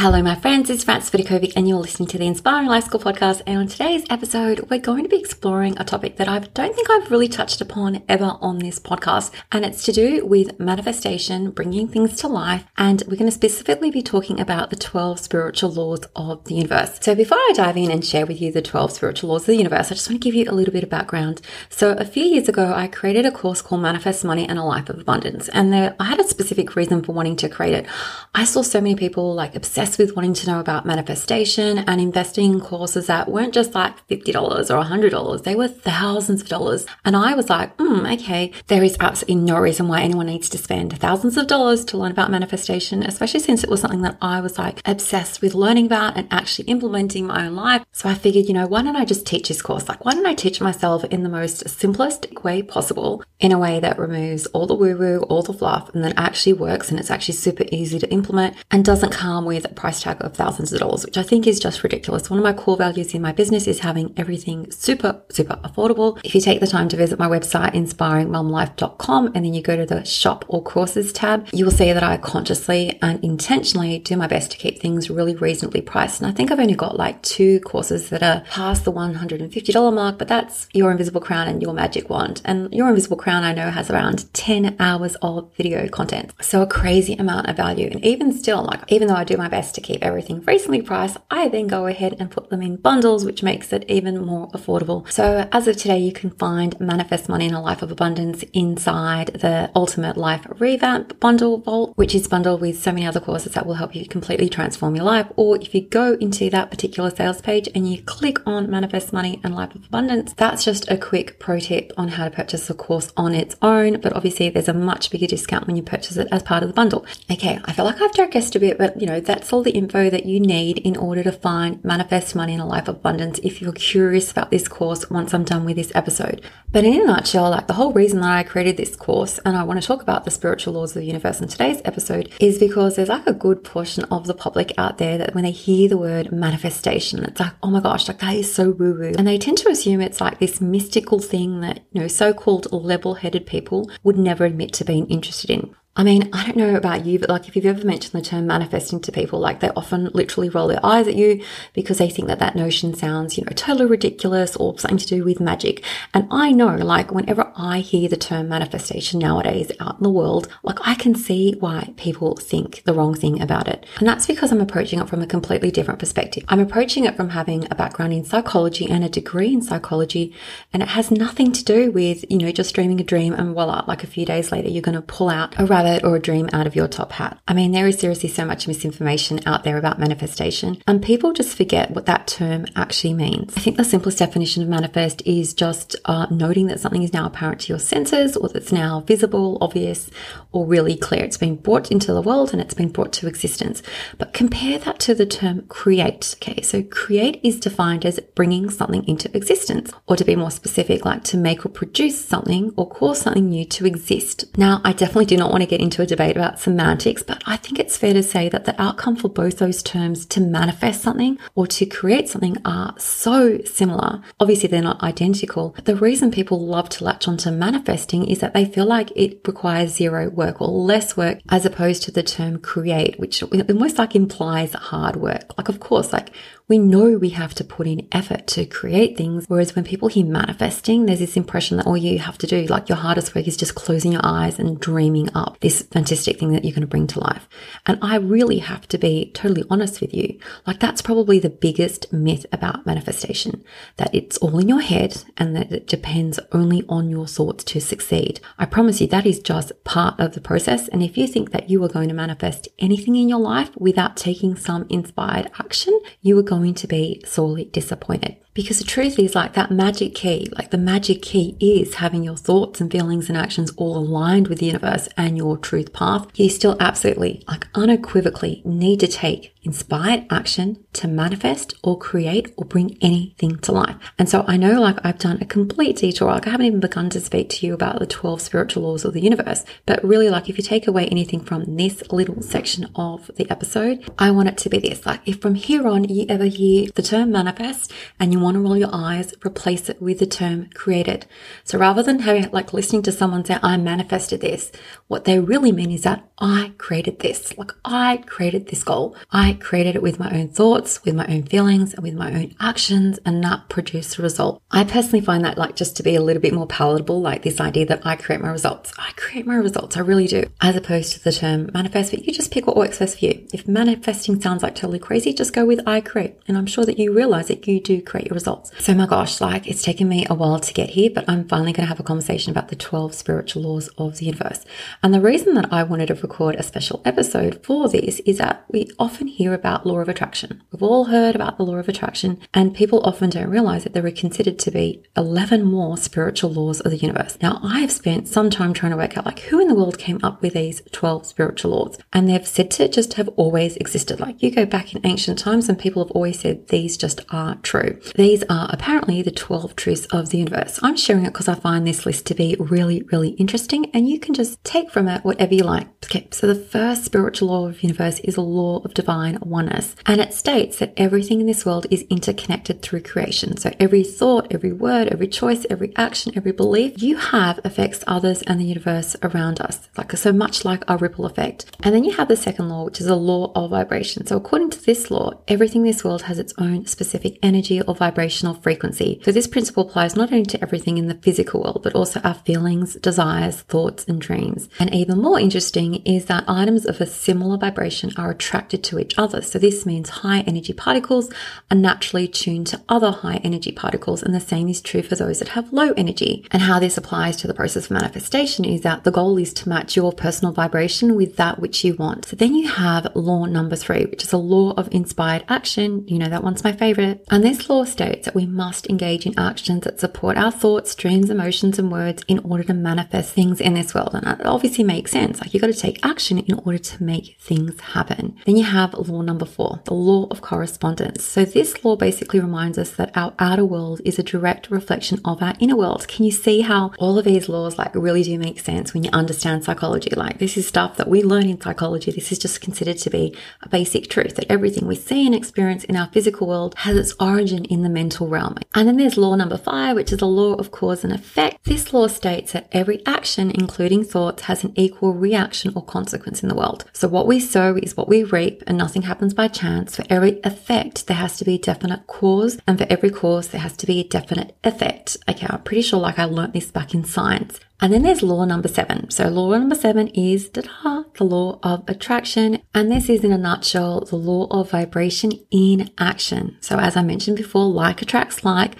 Hello, my friends. It's Frances Vidakovic, and you're listening to the Inspiring Life School podcast. And on today's episode, we're going to be exploring a topic that I don't think I've really touched upon ever on this podcast. And it's to do with manifestation, bringing things to life. And we're going to specifically be talking about the 12 spiritual laws of the universe. So before I dive in and share with you the 12 spiritual laws of the universe, I just want to give you a little bit of background. So a few years ago, I created a course called Manifest Money and a Life of Abundance. And there, I had a specific reason for wanting to create it. I saw so many people like obsessed obsessed with wanting to know about manifestation and investing in courses that weren't just like $50 or $100. They were thousands of dollars. And I was like, hmm, okay, there is absolutely no reason why anyone needs to spend thousands of dollars to learn about manifestation, especially since it was something that I was like obsessed with learning about and actually implementing my own life. So I figured, you know, why don't I just teach this course? Like, why don't I teach myself in the most simplest way possible in a way that removes all the woo woo, all the fluff, and then actually works and it's actually super easy to implement and doesn't come with price tag of thousands of dollars, which I think is just ridiculous. One of my core values in my business is having everything super, super affordable. If you take the time to visit my website, inspiringmomlife.com, and then you go to the shop or courses tab, you will see that I consciously and intentionally do my best to keep things really reasonably priced. And I think I've only got like two courses that are past the $150 mark, but that's Your Invisible Crown and Your Magic Wand. And Your Invisible Crown, I know, has around 10 hours of video content. So a crazy amount of value. And even still, like, even though I do my best to keep everything reasonably priced, I then go ahead and put them in bundles, which makes it even more affordable. So as of today, you can find Manifest Money in a Life of Abundance inside the Ultimate Life Revamp bundle vault, which is bundled with so many other courses that will help you completely transform your life. Or if you go into that particular sales page and you click on Manifest Money and Life of Abundance, that's just a quick pro tip on how to purchase the course on its own. But obviously there's a much bigger discount when you purchase it as part of the bundle. Okay. I feel like I've digressed a bit, but you know, that's all all the info that you need in order to find manifest money in a life of abundance if you're curious about this course once I'm done with this episode. But in a nutshell, like the whole reason that I created this course and I want to talk about the spiritual laws of the universe in today's episode is because there's like a good portion of the public out there that when they hear the word manifestation, it's like, oh my gosh, like that is so woo woo. And they tend to assume it's like this mystical thing that, you know, so called level headed people would never admit to being interested in. I mean, I don't know about you, but like if you've ever mentioned the term manifesting to people, like they often literally roll their eyes at you because they think that that notion sounds, you know, totally ridiculous or something to do with magic. And I know, like, whenever I hear the term manifestation nowadays out in the world, like I can see why people think the wrong thing about it. And that's because I'm approaching it from a completely different perspective. I'm approaching it from having a background in psychology and a degree in psychology. And it has nothing to do with, you know, just dreaming a dream and voila, like a few days later, you're going to pull out a rather rabbit or a dream out of your top hat. I mean, there is seriously so much misinformation out there about manifestation, and people just forget what that term actually means. I think the simplest definition of manifest is just uh, noting that something is now apparent to your senses or that's now visible, obvious, or really clear. It's been brought into the world and it's been brought to existence. But compare that to the term create. Okay, so create is defined as bringing something into existence, or to be more specific, like to make or produce something or cause something new to exist. Now, I definitely do not want to get into a debate about semantics, but I think it's fair to say that the outcome for both those terms to manifest something or to create something are so similar. Obviously, they're not identical, but the reason people love to latch onto manifesting is that they feel like it requires zero work or less work as opposed to the term create, which almost like implies hard work. Like, of course, like we know we have to put in effort to create things. Whereas when people hear manifesting, there's this impression that all you have to do, like your hardest work is just closing your eyes and dreaming up this fantastic thing that you're going to bring to life. And I really have to be totally honest with you. Like that's probably the biggest myth about manifestation, that it's all in your head and that it depends only on your thoughts to succeed. I promise you that is just part of the process. And if you think that you are going to manifest anything in your life without taking some inspired action, you are going to be sorely disappointed. Because the truth is, like that magic key, like the magic key is having your thoughts and feelings and actions all aligned with the universe and your truth path. You still absolutely, like unequivocally need to take inspired action to manifest or create or bring anything to life. And so I know like I've done a complete detour. Like I haven't even begun to speak to you about the 12 spiritual laws of the universe. But really, like if you take away anything from this little section of the episode, I want it to be this. Like if from here on you ever hear the term manifest and you want to roll your eyes, replace it with the term created. So rather than having like listening to someone say, I manifested this, what they really mean is that I created this. Like I created this goal. I created it with my own thoughts, with my own feelings, and with my own actions, and that produce a result. I personally find that like just to be a little bit more palatable, like this idea that I create my results. I create my results. I really do. As opposed to the term manifest, but you just pick what works best for you. If manifesting sounds like totally crazy, just go with I create. And I'm sure that you realize that you do create your results. So my gosh, like it's taken me a while to get here, but I'm finally going to have a conversation about the 12 spiritual laws of the universe. And the reason that I wanted to record a special episode for this is that we often hear about law of attraction. We've all heard about the law of attraction and people often don't realize that there are considered to be 11 more spiritual laws of the universe. Now I have spent some time trying to work out like who in the world came up with these 12 spiritual laws and they've said to just have always existed. Like you go back in ancient times and people have always said these just are true. These are apparently the 12 truths of the universe. I'm sharing it because I find this list to be really, really interesting and you can just take from it whatever you like. Okay, so the first spiritual law of the universe is a law of divine oneness and it states that everything in this world is interconnected through creation. So every thought, every word, every choice, every action, every belief you have affects others and the universe around us. Like so much like a ripple effect. And then you have the second law, which is a law of vibration. So according to this law, everything in this world has its own specific energy or vibrational frequency. So this principle applies not only to everything in the physical world, but also our feelings, desires, thoughts, and dreams. And even more interesting is that items of a similar vibration are attracted to each other. So this means high energy particles are naturally tuned to other high energy particles. And the same is true for those that have low energy. And how this applies to the process of manifestation is that the goal is to match your personal vibration with that which you want. So then you have law number three, which is a law of inspired action. You know, that one's my favorite. And this law states that we must engage in actions that support our thoughts, dreams, emotions, and words in order to manifest things in this world. And that obviously makes sense. Like you got to take action in order to make things happen. Then you have law number four, the law of correspondence. So this law basically reminds us that our outer world is a direct reflection of our inner world. Can you see how all of these laws like really do make sense when you understand psychology? Like this is stuff that we learn in psychology. This is just considered to be a basic truth that everything we see and experience in our physical world has its origin in the mental realm. And then there's law number five, which is the law of cause and effect. This law states that every action, including thoughts, has an equal reaction or consequence in the world. So what we sow is what we reap and nothing happens by chance. For every effect, there has to be a definite cause and for every cause, there has to be a definite effect. Okay. I'm pretty sure like I learned this back in science. And then there's law number seven. So law number seven is the law of attraction. And this is in a nutshell, the law of vibration in action. So as I mentioned before, like attracts like,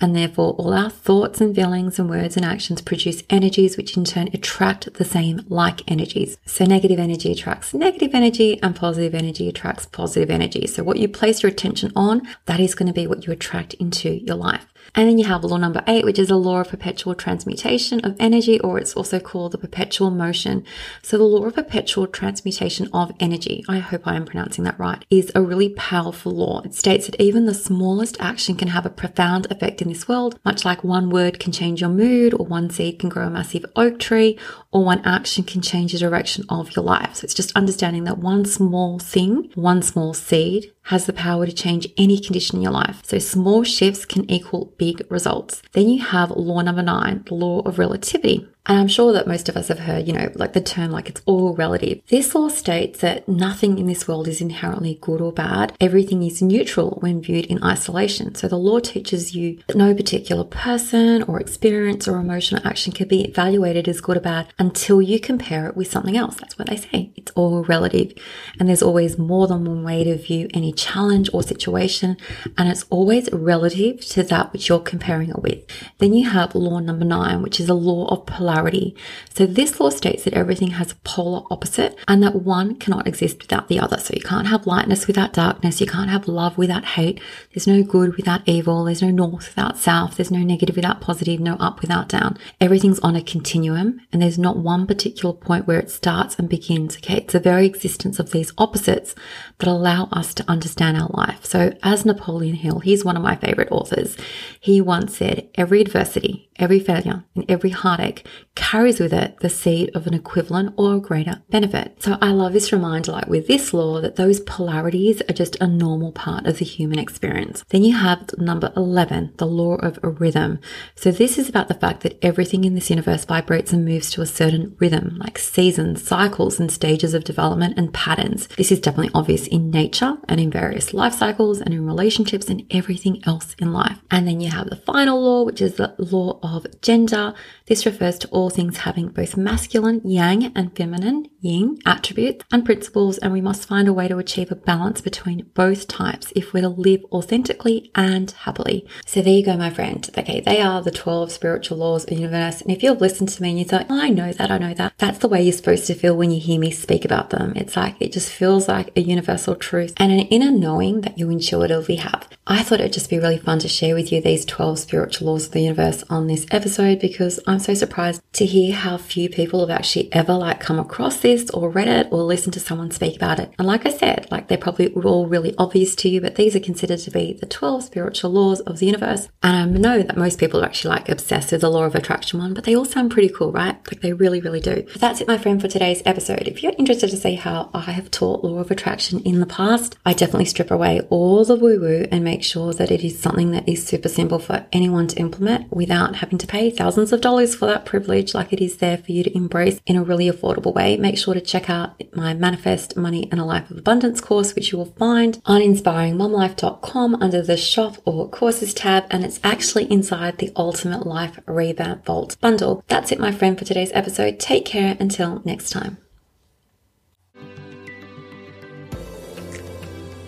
and therefore all our thoughts and feelings and words and actions produce energies, which in turn attract the same like energies. So negative energy attracts negative energy and positive energy attracts positive energy. So what you place your attention on, that is going to be what you attract into your life. And then you have law number eight, which is a law of perpetual transmutation of energy, or it's also called the perpetual motion. So the law of perpetual transmutation of energy, I hope I am pronouncing that right, is a really powerful law. It states that even the smallest action can have a profound effect in this world, much like one word can change your mood, or one seed can grow a massive oak tree, or one action can change the direction of your life. So it's just understanding that one small thing, one small seed has the power to change any condition in your life. So small shifts can equal big results. Then you have law number nine, the law of relativity. And I'm sure that most of us have heard, you know, like the term like it's all relative. This law states that nothing in this world is inherently good or bad. Everything is neutral when viewed in isolation. So the law teaches you that no particular person or experience or emotional action can be evaluated as good or bad until you compare it with something else. That's what they say. It's all relative. And there's always more than one way to view any challenge or situation. And it's always relative to that which you're comparing it with. Then you have law number nine, which is a law of polarity polarity. So this law states that everything has a polar opposite and that one cannot exist without the other. So you can't have lightness without darkness. You can't have love without hate. There's no good without evil. There's no north without south. There's no negative without positive, no up without down. Everything's on a continuum and there's not one particular point where it starts and begins. Okay. It's the very existence of these opposites that allow us to understand our life. So as Napoleon Hill, he's one of my favorite authors. He once said, every adversity, every failure and every heartache carries with it the seed of an equivalent or greater benefit. So I love this reminder, like with this law, that those polarities are just a normal part of the human experience. Then you have number 11, the law of a rhythm. So this is about the fact that everything in this universe vibrates and moves to a certain rhythm, like seasons, cycles, and stages of development and patterns. This is definitely obvious in nature and in various life cycles and in relationships and everything else in life. And then you have the final law, which is the law of gender. This refers to all things having both masculine, yang, and feminine, yin, attributes and principles, and we must find a way to achieve a balance between both types if we're to live authentically and happily. So there you go, my friend. Okay, they are the 12 spiritual laws of the universe. And if you've listened to me and you thought, oh, I know that, I know that, that's the way you're supposed to feel when you hear me speak about them. It's like, it just feels like a universal truth and an inner knowing that you intuitively have. I thought it'd just be really fun to share with you these 12 spiritual laws of the universe on this episode because I'm so surprised to hear how few people have actually ever like come across this or read it or listened to someone speak about it. And like I said, like they're probably all really obvious to you, but these are considered to be the 12 spiritual laws of the universe. And I know that most people are actually like obsessed with the law of attraction one, but they all sound pretty cool, right? Like they really, really do. But that's it, my friend, for today's episode. If you're interested to see how I have taught law of attraction in the past, I definitely strip away all the woo woo and make make sure that it is something that is super simple for anyone to implement without having to pay thousands of dollars for that privilege, like it is there for you to embrace in a really affordable way. Make sure to check out my Manifest Money and a Life of Abundance course, which you will find on inspiringmomlife.com under the shop or courses tab. And it's actually inside the Ultimate Life Revamp Vault bundle. That's it, my friend, for today's episode. Take care until next time.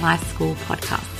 Life School podcast.